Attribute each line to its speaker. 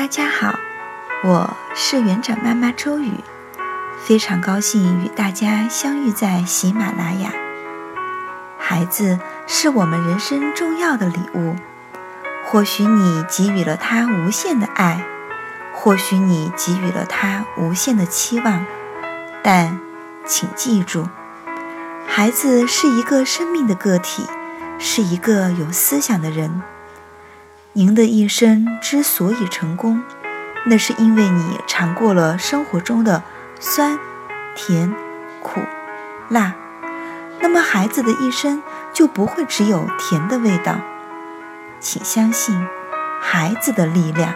Speaker 1: 大家好，我是园长妈妈周雨，非常高兴与大家相遇在喜马拉雅。孩子是我们人生重要的礼物，或许你给予了他无限的爱，或许你给予了他无限的期望，但请记住，孩子是一个生命的个体，是一个有思想的人。您的一生之所以成功，那是因为你尝过了生活中的酸、甜、苦、辣。那么孩子的一生就不会只有甜的味道。请相信孩子的力量。